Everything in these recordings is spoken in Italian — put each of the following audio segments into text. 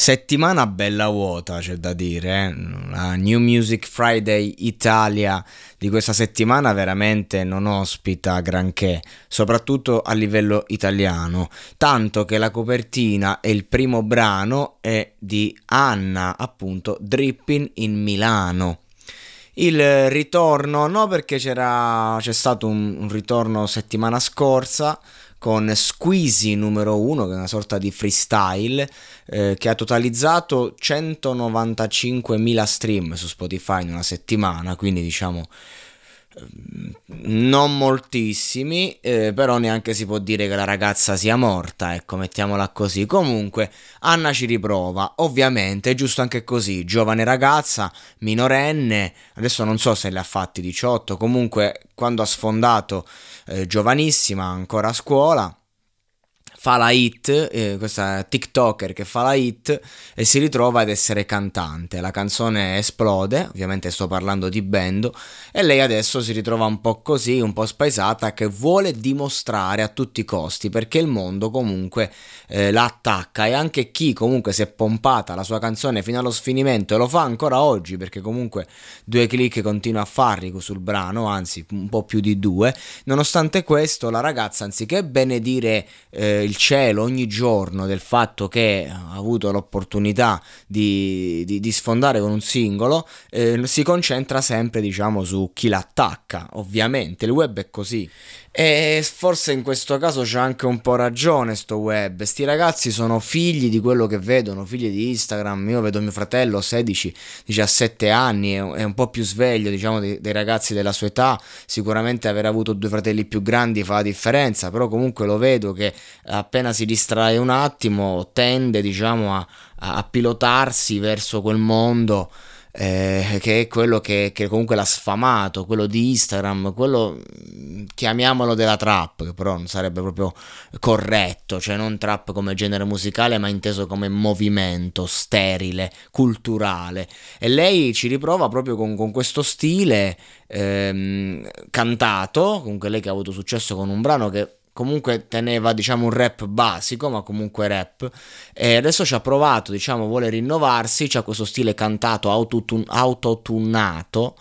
Settimana bella vuota, c'è da dire. Eh? La New Music Friday Italia di questa settimana veramente non ospita granché, soprattutto a livello italiano, tanto che la copertina e il primo brano è di Anna, appunto, Dripping in Milano. Il ritorno, no perché c'era, c'è stato un, un ritorno settimana scorsa, con Squeezy numero 1, che è una sorta di freestyle, eh, che ha totalizzato 195.000 stream su Spotify in una settimana, quindi diciamo non moltissimi, eh, però neanche si può dire che la ragazza sia morta, ecco, mettiamola così. Comunque, Anna ci riprova, ovviamente, è giusto anche così, giovane ragazza, minorenne, adesso non so se le ha fatti 18, comunque quando ha sfondato, eh, giovanissima, ancora a scuola fa la hit, eh, questa TikToker che fa la hit e si ritrova ad essere cantante. La canzone esplode, ovviamente sto parlando di Bendo, e lei adesso si ritrova un po' così, un po' spaesata, che vuole dimostrare a tutti i costi, perché il mondo comunque eh, la attacca e anche chi comunque si è pompata la sua canzone fino allo sfinimento e lo fa ancora oggi, perché comunque due click continua a farli sul brano, anzi un po' più di due, nonostante questo la ragazza anziché benedire eh, il cielo ogni giorno del fatto che ha avuto l'opportunità di, di, di sfondare con un singolo, eh, si concentra sempre diciamo su chi l'attacca, ovviamente, il web è così. E forse in questo caso c'è anche un po' ragione sto web. Sti ragazzi sono figli di quello che vedono, figli di Instagram. Io vedo mio fratello 16-17 anni, è un po' più sveglio, diciamo, dei, ragazzi della sua età. Sicuramente aver avuto due fratelli più grandi fa la differenza, però comunque lo vedo che appena si distrae un attimo tende, diciamo, a, a pilotarsi verso quel mondo eh, che è quello che, che, comunque l'ha sfamato, quello di Instagram, quello mm, chiamiamolo della trap, che però non sarebbe proprio corretto, cioè non trap come genere musicale, ma inteso come movimento sterile, culturale. E lei ci riprova proprio con, con questo stile ehm, cantato, comunque lei che ha avuto successo con un brano che comunque teneva diciamo un rap basico ma comunque rap. E adesso ci ha provato diciamo vuole rinnovarsi c'ha questo stile cantato autotun- autotunato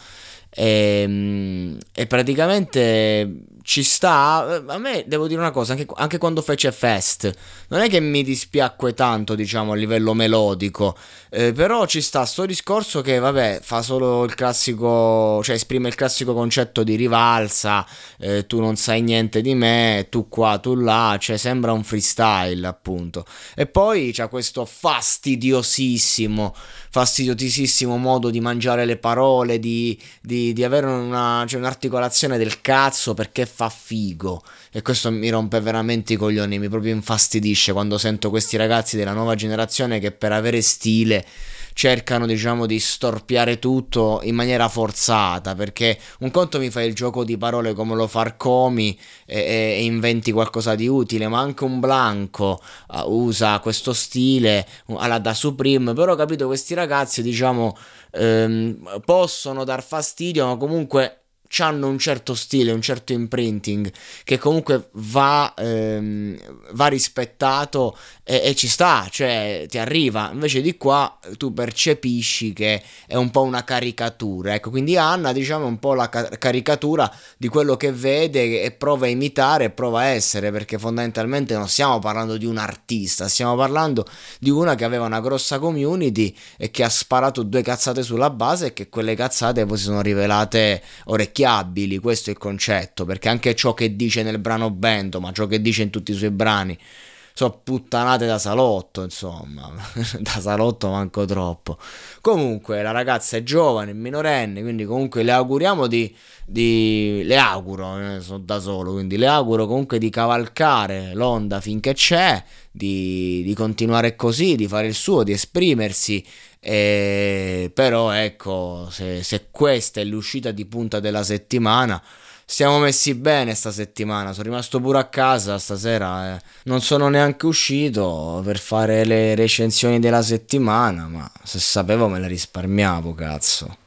e, ehm, e praticamente ci sta. A me devo dire una cosa, anche, anche, quando fece Fest, non è che mi dispiacque tanto, diciamo, a livello melodico, eh, però ci sta sto discorso che, vabbè, fa solo il classico, cioè esprime il classico concetto di rivalsa, eh, tu non sai niente di me, tu qua, tu là, cioè sembra un freestyle, appunto. E poi c'è questo fastidiosissimo, fastidiosissimo modo di mangiare le parole, di, di, di avere una, cioè, un'articolazione del cazzo perché fa figo. E questo mi rompe veramente i coglioni, mi proprio infastidisce quando sento questi ragazzi della nuova generazione che per avere stile cercano diciamo di storpiare tutto in maniera forzata perché un conto mi fa il gioco di parole come lo Farcomi e, e inventi qualcosa di utile ma anche un Blanco uh, usa questo stile alla da Supreme però capito questi ragazzi diciamo ehm, possono dar fastidio ma comunque hanno un certo stile, un certo imprinting che comunque va, ehm, va rispettato e, e, ci sta, cioè ti arriva. Invece di qua tu percepisci che è un po' una caricatura. Ecco, quindi Anna diciamo è un po' la ca- caricatura di quello che vede e prova a imitare e prova a essere, perché fondamentalmente non stiamo parlando di un artista, stiamo parlando di una che aveva una grossa community e che ha sparato due cazzate sulla base e che quelle cazzate poi si sono rivelate orecchie orecchiabili, questo è il concetto, perché anche ciò che dice nel brano Bento, ma ciò che dice in tutti i suoi brani, sono puttanate da salotto, insomma, da salotto manco troppo. Comunque la ragazza è giovane, è minorenne, quindi comunque le auguriamo di, di le auguro, eh, sono da solo, quindi le auguro comunque di cavalcare l'onda finché c'è, di, di continuare così, di fare il suo, di esprimersi e, però ecco, se, se questa è l'uscita di punta della settimana, stiamo messi bene sta settimana. Sono rimasto pure a casa stasera. Eh. Non sono neanche uscito per fare le recensioni della settimana. Ma se sapevo me le risparmiavo, cazzo.